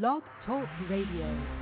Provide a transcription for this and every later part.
Blog Talk Radio.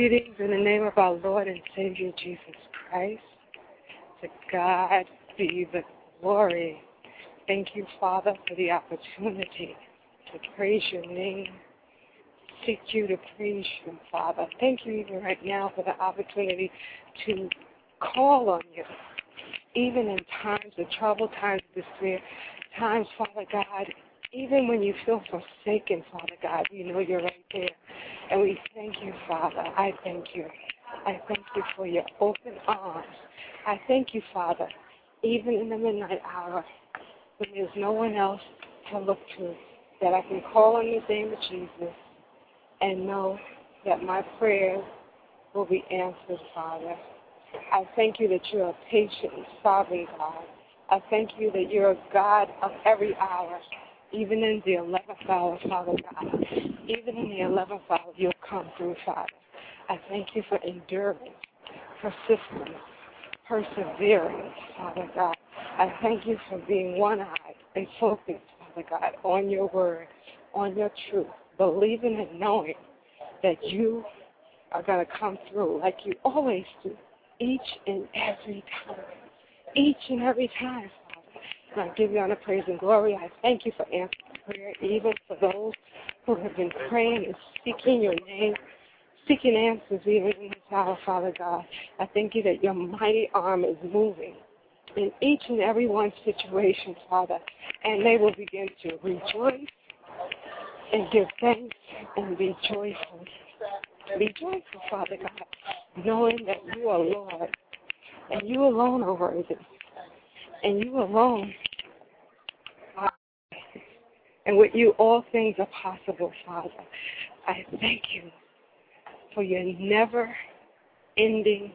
Greetings in the name of our Lord and Savior Jesus Christ. To God be the glory. Thank you, Father, for the opportunity to praise your name, seek you to praise you, Father. Thank you even right now for the opportunity to call on you, even in times of trouble, times of despair, times, Father God, even when you feel forsaken, Father God, you know you're right there. And we thank you, Father. I thank you. I thank you for your open arms. I thank you, Father, even in the midnight hour when there's no one else to look to, that I can call on the name of Jesus and know that my prayers will be answered, Father. I thank you that you're a patient, sovereign God. I thank you that you're a God of every hour, even in the 11th hour, Father God. Even in the 11th hour, you'll come through, Father. I thank you for endurance, persistence, perseverance, Father God. I thank you for being one-eyed and focused, Father God, on your word, on your truth, believing and knowing that you are going to come through like you always do, each and every time. Each and every time, I give you honor, praise, and glory. I thank you for answering prayer, even for those who have been praying and seeking your name, seeking answers even in this hour, Father God. I thank you that your mighty arm is moving in each and every one situation, Father, and they will begin to rejoice and give thanks and be joyful. Be joyful, Father God, knowing that you are Lord and you alone are worthy. And you alone and with you all things are possible, Father. I thank you for your never ending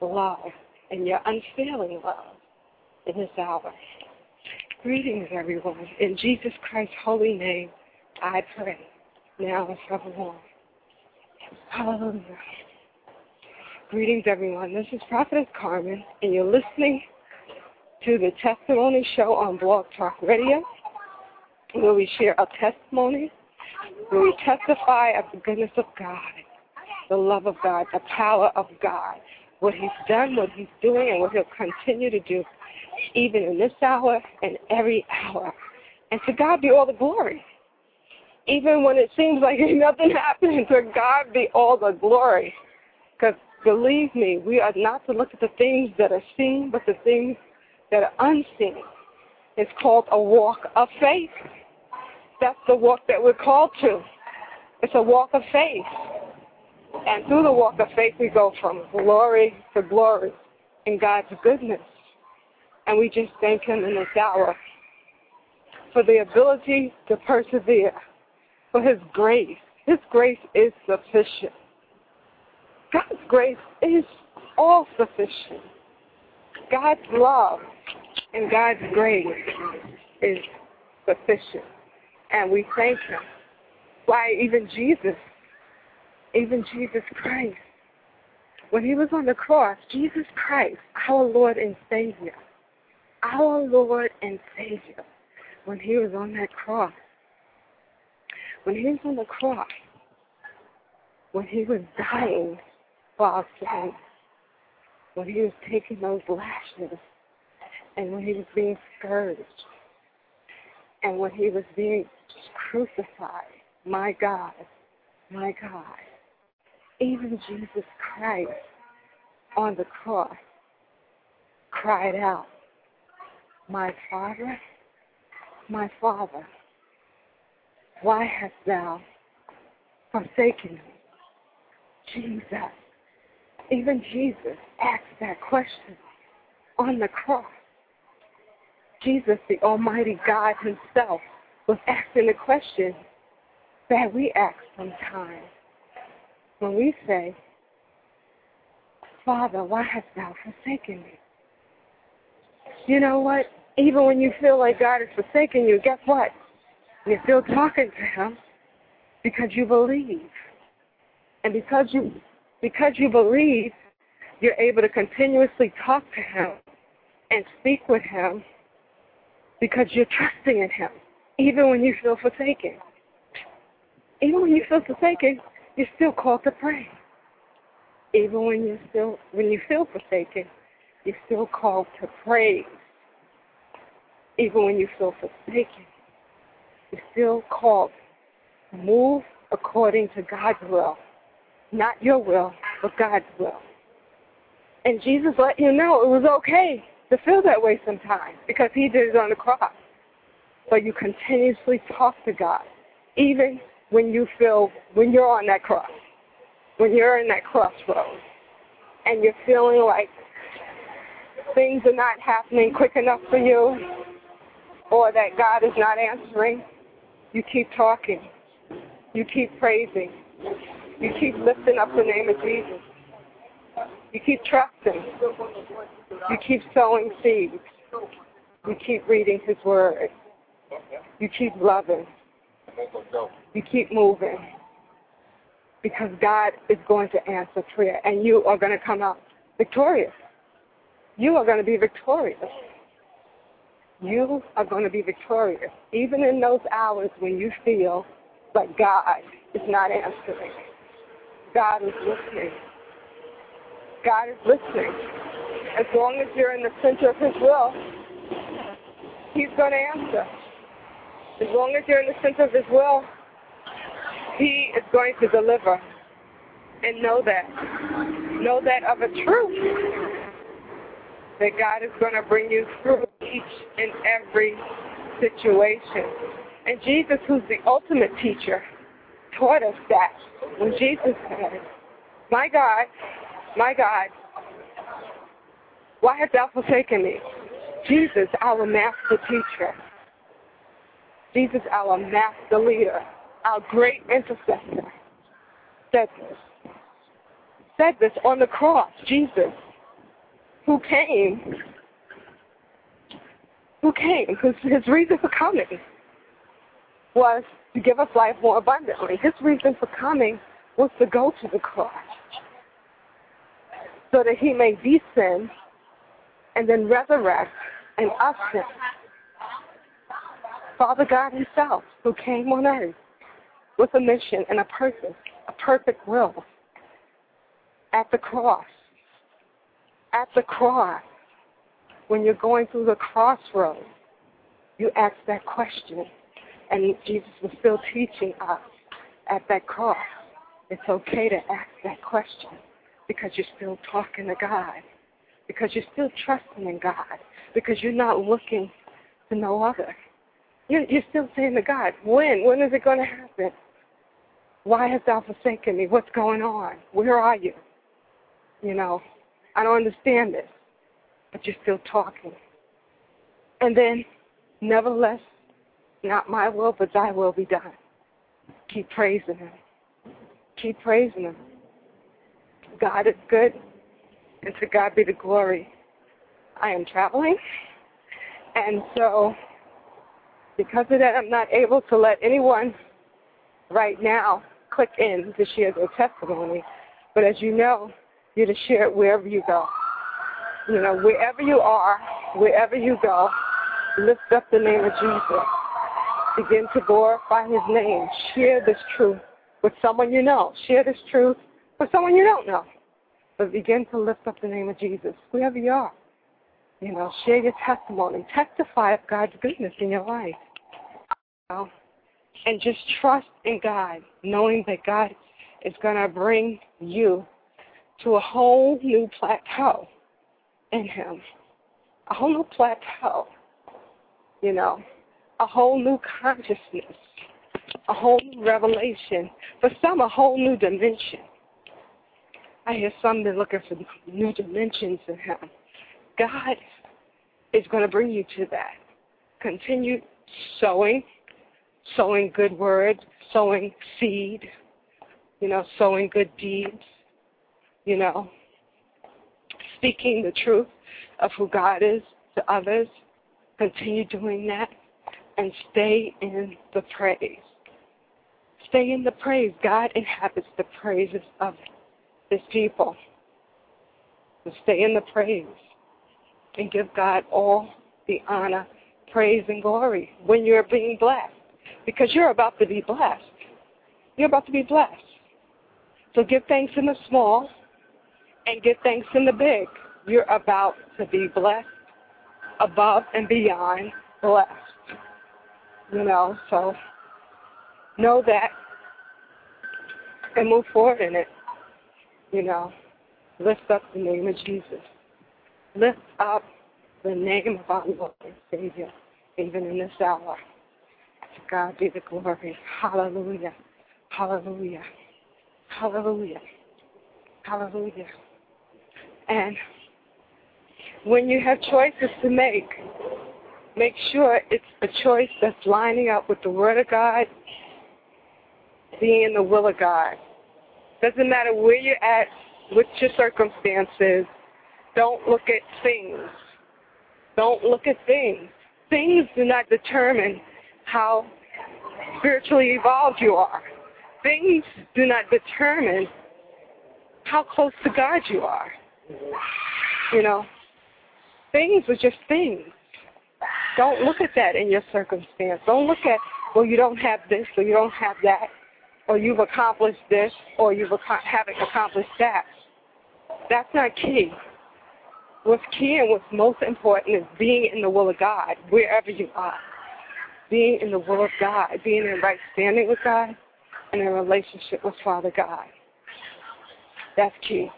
love and your unfailing love in this hour. Greetings, everyone. In Jesus Christ's holy name, I pray now and forevermore. Hallelujah. Greetings, everyone. This is Prophetess Carmen, and you're listening to the Testimony Show on Blog Talk Radio, where we share our testimony, where we testify of the goodness of God, the love of God, the power of God, what He's done, what He's doing, and what He'll continue to do, even in this hour and every hour. And to God be all the glory. Even when it seems like nothing happening, to God be all the glory. Because believe me, we are not to look at the things that are seen, but the things that are unseen. It's called a walk of faith. That's the walk that we're called to. It's a walk of faith. And through the walk of faith, we go from glory to glory in God's goodness. And we just thank Him in this hour for the ability to persevere, for His grace. His grace is sufficient. God's grace is all sufficient. God's love and God's grace is sufficient. And we thank Him. Why, even Jesus, even Jesus Christ, when He was on the cross, Jesus Christ, our Lord and Savior, our Lord and Savior, when He was on that cross, when He was on the cross, when He was dying for our sins, when He was taking those lashes, and when He was being scourged, and when He was being crucified, my God, my God, even Jesus Christ on the cross cried out, My Father, my Father, why hast thou forsaken me? Jesus, even Jesus asked that question on the cross. Jesus, the Almighty God Himself, was asking the question that we ask sometimes when we say, Father, why hast thou forsaken me? You know what? Even when you feel like God has forsaken you, guess what? You're still talking to Him because you believe. And because you because you believe, you're able to continuously talk to Him and speak with Him because you're trusting in Him, even when you feel forsaken. Even when you feel forsaken, you're still called to pray. Even when you still when you feel forsaken, you're still called to praise. Even when you feel forsaken, you're still called to move according to God's will. Not your will, but God's will. And Jesus let you know it was okay to feel that way sometimes because he did it on the cross. But you continuously talk to God, even when you feel, when you're on that cross. when you're in that crossroads and you're feeling like things are not happening quick enough for you or that God is not answering, you keep talking. You keep praising. You keep lifting up the name of Jesus. You keep trusting. You keep sowing seeds. You keep reading His Word. You keep loving. You keep moving. Because God is going to answer prayer and you are going to come out victorious. You are going to be victorious. You are going to be victorious. Even in those hours when you feel like God is not answering. God is listening. God is listening. As long as you're in the center of His will, He's going to answer. As long as you're in the center of His will, He is going to deliver. And know that. Know that of a truth. That God is going to bring you through each and every situation. And Jesus, who's the ultimate teacher, taught us that. When Jesus said, My God, my God, why hast thou forsaken me? Jesus, our master teacher. Jesus, our master leader, our great intercessor, said this. Said this on the cross. Jesus, who came, who came, his, his reason for coming was to give us life more abundantly. His reason for coming was to go to the cross so that he may descend and then resurrect and ascend. Father God himself who came on earth with a mission and a purpose, a perfect will at the cross. At the cross, when you're going through the crossroads, you ask that question. And Jesus was still teaching us at that cross. It's okay to ask that question because you're still talking to God, because you're still trusting in God, because you're not looking to no other. You're, still saying to God, when? When is it going to happen? Why hast thou forsaken me? What's going on? Where are you? You know, I don't understand this. But you're still talking. And then, nevertheless, not my will, but thy will be done. Keep praising him. Keep praising him. God is good, and to God be the glory. I am traveling, and so because of that, I'm not able to let anyone right now click in to share their testimony. But as you know, you're to share it wherever you go. You know, wherever you are, wherever you go, lift up the name of Jesus. Begin to glorify his name. Share this truth with someone you know. Share this truth with someone you don't know. But begin to lift up the name of Jesus wherever you are. You know, share your testimony. Testify of God's goodness in your life. You know? And just trust in God, knowing that God is going to bring you to a whole new plateau in Him. A whole new plateau. You know, a whole new consciousness, a whole new revelation. For some, a whole new dimension. I hear some are looking for new dimensions in Him. God is going to bring you to that. Continue sowing, sowing good words, sowing seed, you know, sowing good deeds, you know, speaking the truth of who God is to others. Continue doing that and stay in the praise. Stay in the praise. God inhabits the praises of his people. So stay in the praise and give God all the honor, praise, and glory when you're being blessed. Because you're about to be blessed. You're about to be blessed. So give thanks in the small and give thanks in the big. You're about to be blessed above and beyond blessed. You know, so know that and move forward in it. You know, lift up the name of Jesus. Lift up the name of our Lord and Savior, even in this hour. To God be the glory. Hallelujah. Hallelujah. Hallelujah. Hallelujah. And when you have choices to make, make sure it's a choice that's lining up with the Word of God, being in the will of God. Doesn't matter where you're at, what's your circumstances. Don't look at things. Don't look at things. Things do not determine how spiritually evolved you are. Things do not determine how close to God you are. You know, things are just things. Don't look at that in your circumstance. Don't look at, well, you don't have this or you don't have that, or you've accomplished this or you've ac- haven't accomplished that. That's not key. What's key and what's most important is being in the will of God wherever you are. Being in the will of God, being in right standing with God, and in relationship with Father God. That's key.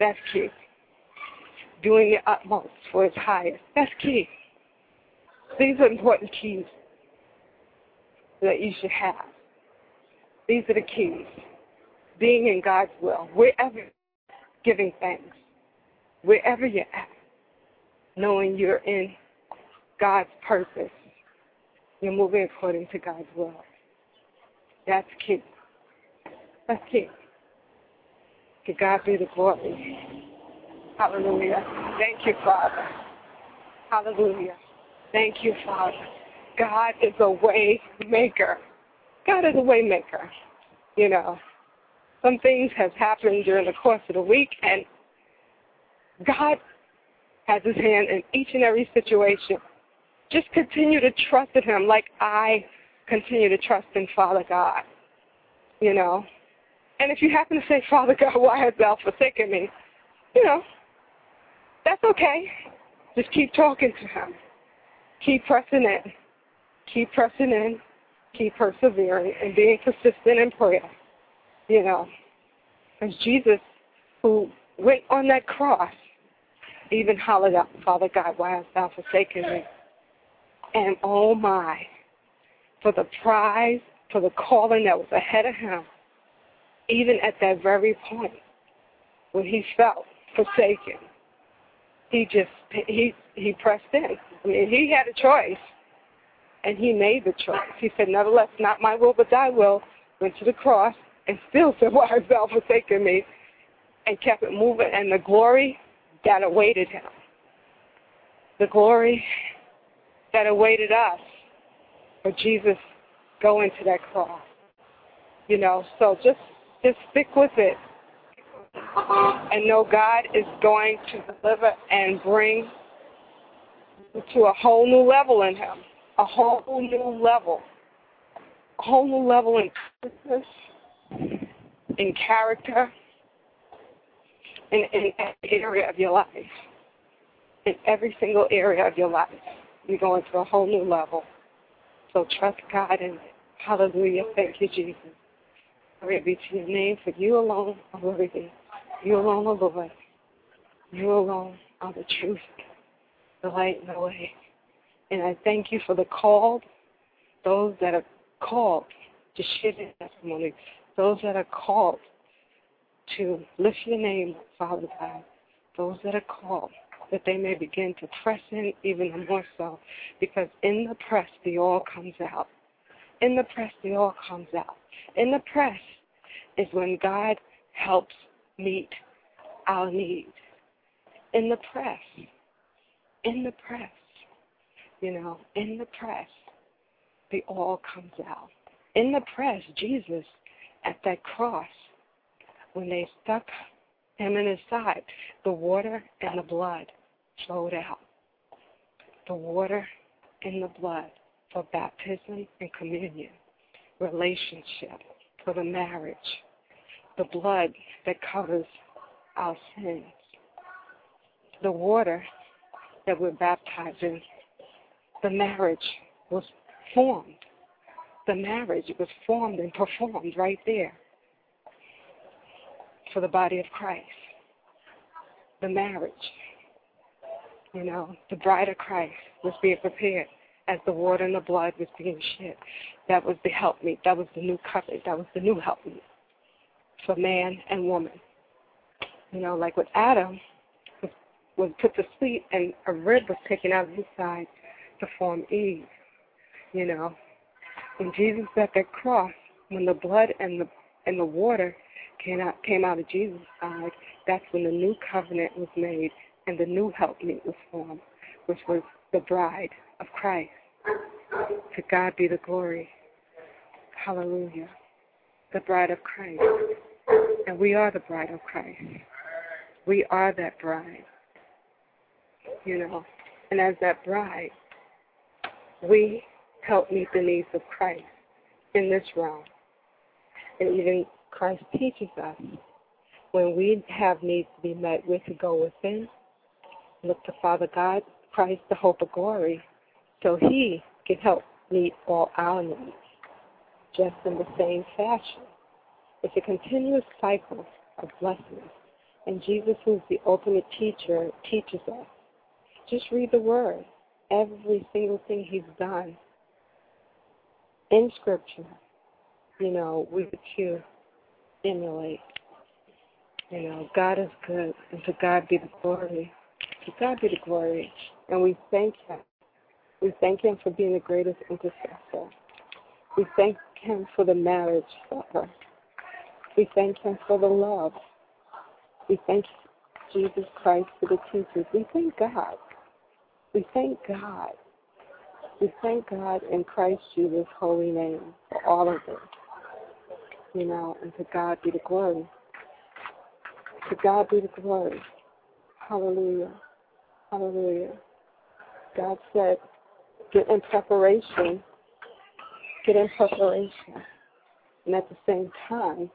That's key. Doing your utmost for His highest. That's key. These are important keys that you should have. These are the keys. Being in God's will, wherever, giving thanks, wherever you're at, knowing you're in God's purpose, you're moving according to God's will. That's key. That's key. To God be the glory. Hallelujah. Thank you, Father. Hallelujah. Thank you, Father. God is a way maker. God is a way maker. You know, some things have happened during the course of the week, and God has his hand in each and every situation. Just continue to trust in him like I continue to trust in Father God. You know. And if you happen to say, Father God, why hast thou forsaken me? You know, that's okay. Just keep talking to him. Keep pressing in. Keep pressing in. Keep persevering and being persistent in prayer. You know. Because Jesus, who went on that cross, even hollered out, Father God, why hast thou forsaken me? And oh my, for the prize, for the calling that was ahead of him, even at that very point when he felt forsaken, he just he he pressed in. I mean, he had a choice, and he made the choice. He said, "Nevertheless, not my will, but Thy will." Went to the cross and still said, "Why hast Thou forsaken me?" And kept it moving, and the glory that awaited him, the glory that awaited us for Jesus going to that cross. You know, so just just stick with it and know God is going to deliver and bring to a whole new level in him, a whole new level, a whole new level in purpose, in character, in, in every area of your life. In every single area of your life, you're going to a whole new level. So trust God and hallelujah. Thank you, Jesus. Glory be to your name, for you alone are worthy. You alone are oh Lord. You alone are the truth, the light, and the way. And I thank you for the called, those that are called to share their testimony, those that are called to lift your name, Father God, those that are called, that they may begin to press in even more so, because in the press the oil comes out. In the press the oil comes out. In the press is when God helps meet our needs. In the press. In the press. You know, in the press, the all comes out. In the press, Jesus at that cross, when they stuck him in his side, the water and the blood flowed out. The water and the blood for baptism and communion, relationship, for the marriage, the blood that covers our sins, the water that we're baptized in, the marriage was formed. The marriage was formed and performed right there for the body of Christ. The marriage, you know, the bride of Christ was being prepared as the water and the blood was being shed. That was the helpmeet. That was the new covenant. That was the new helpmeet. For man and woman. You know, like with Adam was, put to sleep and a rib was taken out of his side to form Eve. You know, when Jesus at that cross, when the blood and the and the water came out came out of Jesus' side, that's when the new covenant was made and the new helpmeet was formed, which was the bride of Christ. To God be the glory. Hallelujah. The bride of Christ. And we are the bride of Christ. We are that bride. You know. And as that bride, we help meet the needs of Christ in this realm. And even Christ teaches us when we have needs to be met, we're to go within, look to Father God, Christ, the hope of glory, so He can help meet all our needs, just in the same fashion. It's a continuous cycle of blessings. And Jesus, who's the ultimate teacher, teaches us. Just read the Word. Every single thing He's done in Scripture, you know, we to emulate. You know, God is good, and to God be the glory. To God be the glory. And we thank Him. We thank Him for being the greatest intercessor. We thank Him for the marriage supper. We thank Him for the love. We thank Jesus Christ for the teachers. We thank God. We thank God. We thank God in Christ Jesus' holy name for all of this. You know, and to God be the glory. To God be the glory. Hallelujah. Hallelujah. God said, get in preparation. Get in preparation. And at the same time,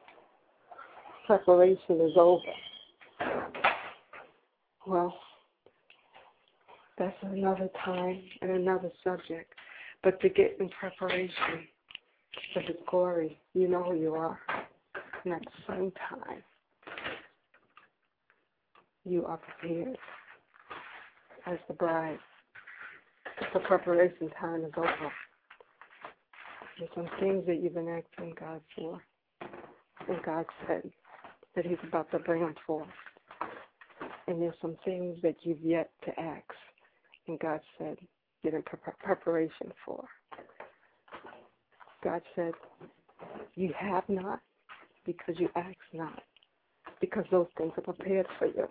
preparation is over. Well, that's another time and another subject. But to get in preparation for His glory, you know who you are. And at the same time, you are prepared as the bride. The preparation time is over. There's some things that you've been asking God for. And God said that He's about to bring them forth. And there's some things that you've yet to ask. And God said, get in pre- preparation for. God said, you have not because you ask not. Because those things are prepared for you.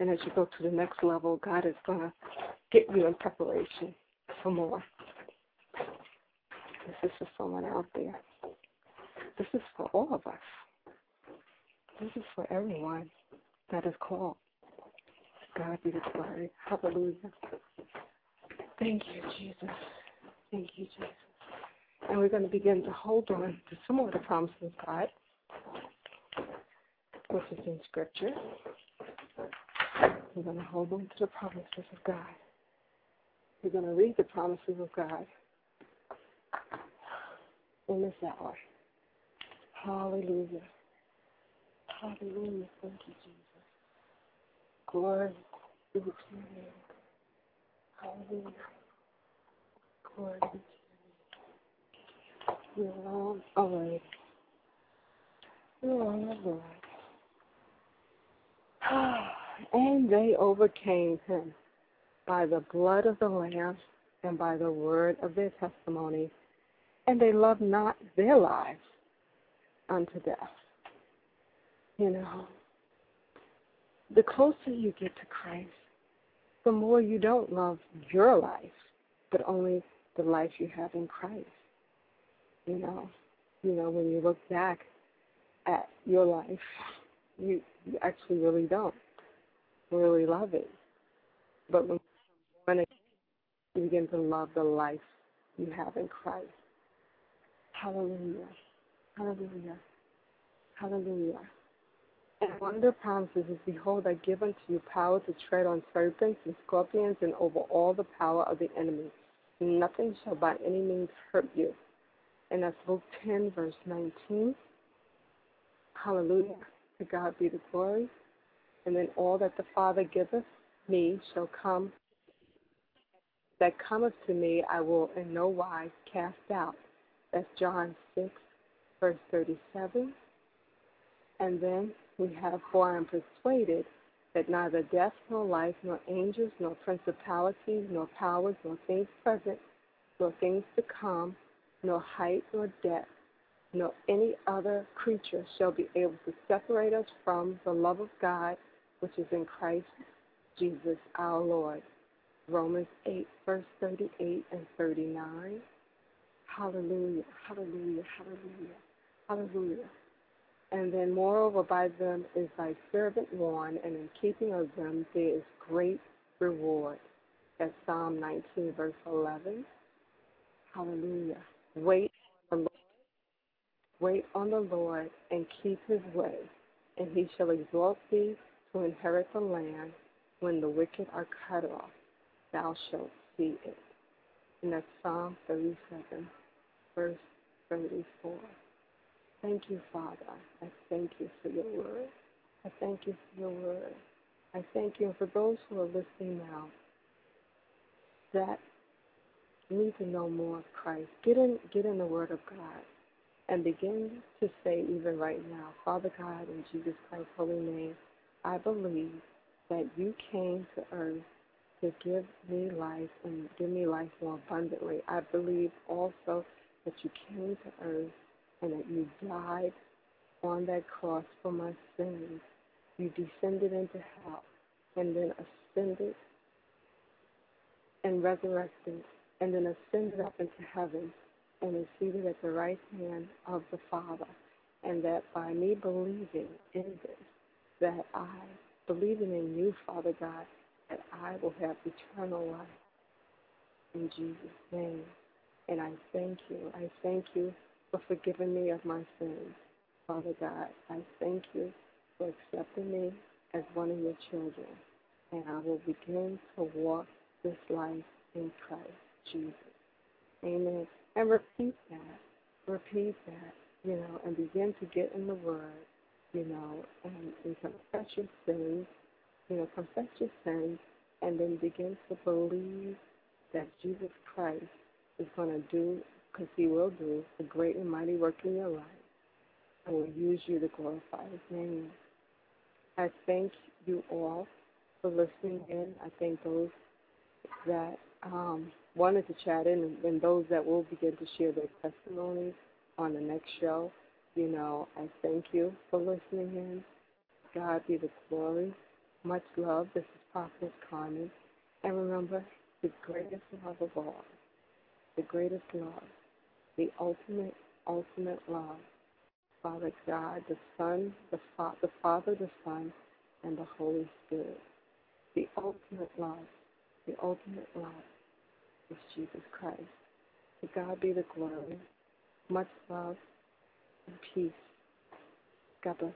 And as you go to the next level, God is going to get you in preparation for more. This is for someone out there. This is for all of us. This is for everyone that is called. God be the glory. Hallelujah. Thank you, Jesus. Thank you, Jesus. And we're going to begin to hold on to some of the promises of God, which is in Scripture. We're going to hold on to the promises of God. We're going to read the promises of God in this hour. Hallelujah. Hallelujah. Thank you, Jesus. Glory be to your name. Hallelujah. Glory be to your name. You're all all right. You're all right. And they overcame him by the blood of the Lamb and by the word of their testimony, and they loved not their lives unto death. You know, the closer you get to Christ, the more you don't love your life, but only the life you have in Christ. You know, you know when you look back at your life, you, you actually really don't really love it. But when you begin to love the life you have in Christ. Hallelujah. Hallelujah. Hallelujah. And the promises is, Behold, I give unto you power to tread on serpents and scorpions and over all the power of the enemy. Nothing shall by any means hurt you. And that's Luke 10, verse 19. Hallelujah. To God be the glory. And then all that the Father giveth me shall come. That cometh to me I will in no wise cast out. That's John 6, verse 37. And then we have, For I am persuaded that neither death nor life, nor angels, nor principalities, nor powers, nor things present, nor things to come, nor height, nor depth, nor any other creature shall be able to separate us from the love of God which is in Christ Jesus our Lord. Romans 8, verse 38 and 39. Hallelujah, hallelujah, hallelujah, hallelujah. And then, moreover, by them is thy servant warned, and in keeping of them there is great reward. That's Psalm 19, verse 11. Hallelujah. Wait on the Lord. Wait on the Lord and keep his way, and he shall exalt thee to inherit the land when the wicked are cut off. Thou shalt see it. And that's Psalm 37, verse 34. Thank you, Father. I thank you for your word. I thank you for your word. I thank you. For those who are listening now that need to know more of Christ, get in, get in the Word of God and begin to say, even right now, Father God, in Jesus Christ's holy name, I believe that you came to earth to give me life and give me life more abundantly. I believe also that you came to earth and that you died on that cross for my sins. You descended into hell and then ascended and resurrected and then ascended up into heaven and is seated at the right hand of the Father. And that by me believing in this, that I, believing in you, Father God, that I will have eternal life in Jesus' name. And I thank you. I thank you for forgiving me of my sins, Father God. I thank you for accepting me as one of your children. And I will begin to walk this life in Christ Jesus. Amen. And repeat that. Repeat that, you know, and begin to get in the Word, you know, and, and confess your sins, you know, confess your sins, and then begin to believe that Jesus Christ is going to do, because He will do, a great and mighty work in your life, and will use you to glorify His name. I thank you all for listening in. I thank those that um, wanted to chat in and, and those that will begin to share their testimonies on the next show. You know, I thank you for listening in. God be the glory. Much love. This is Prophet Carmen. And remember, the greatest love of all, the greatest love, the ultimate, ultimate love, Father God, the Son, the, Fa- the Father, the Son, and the Holy Spirit. The ultimate love, the ultimate love is Jesus Christ. To God be the glory. Much love and peace. God bless.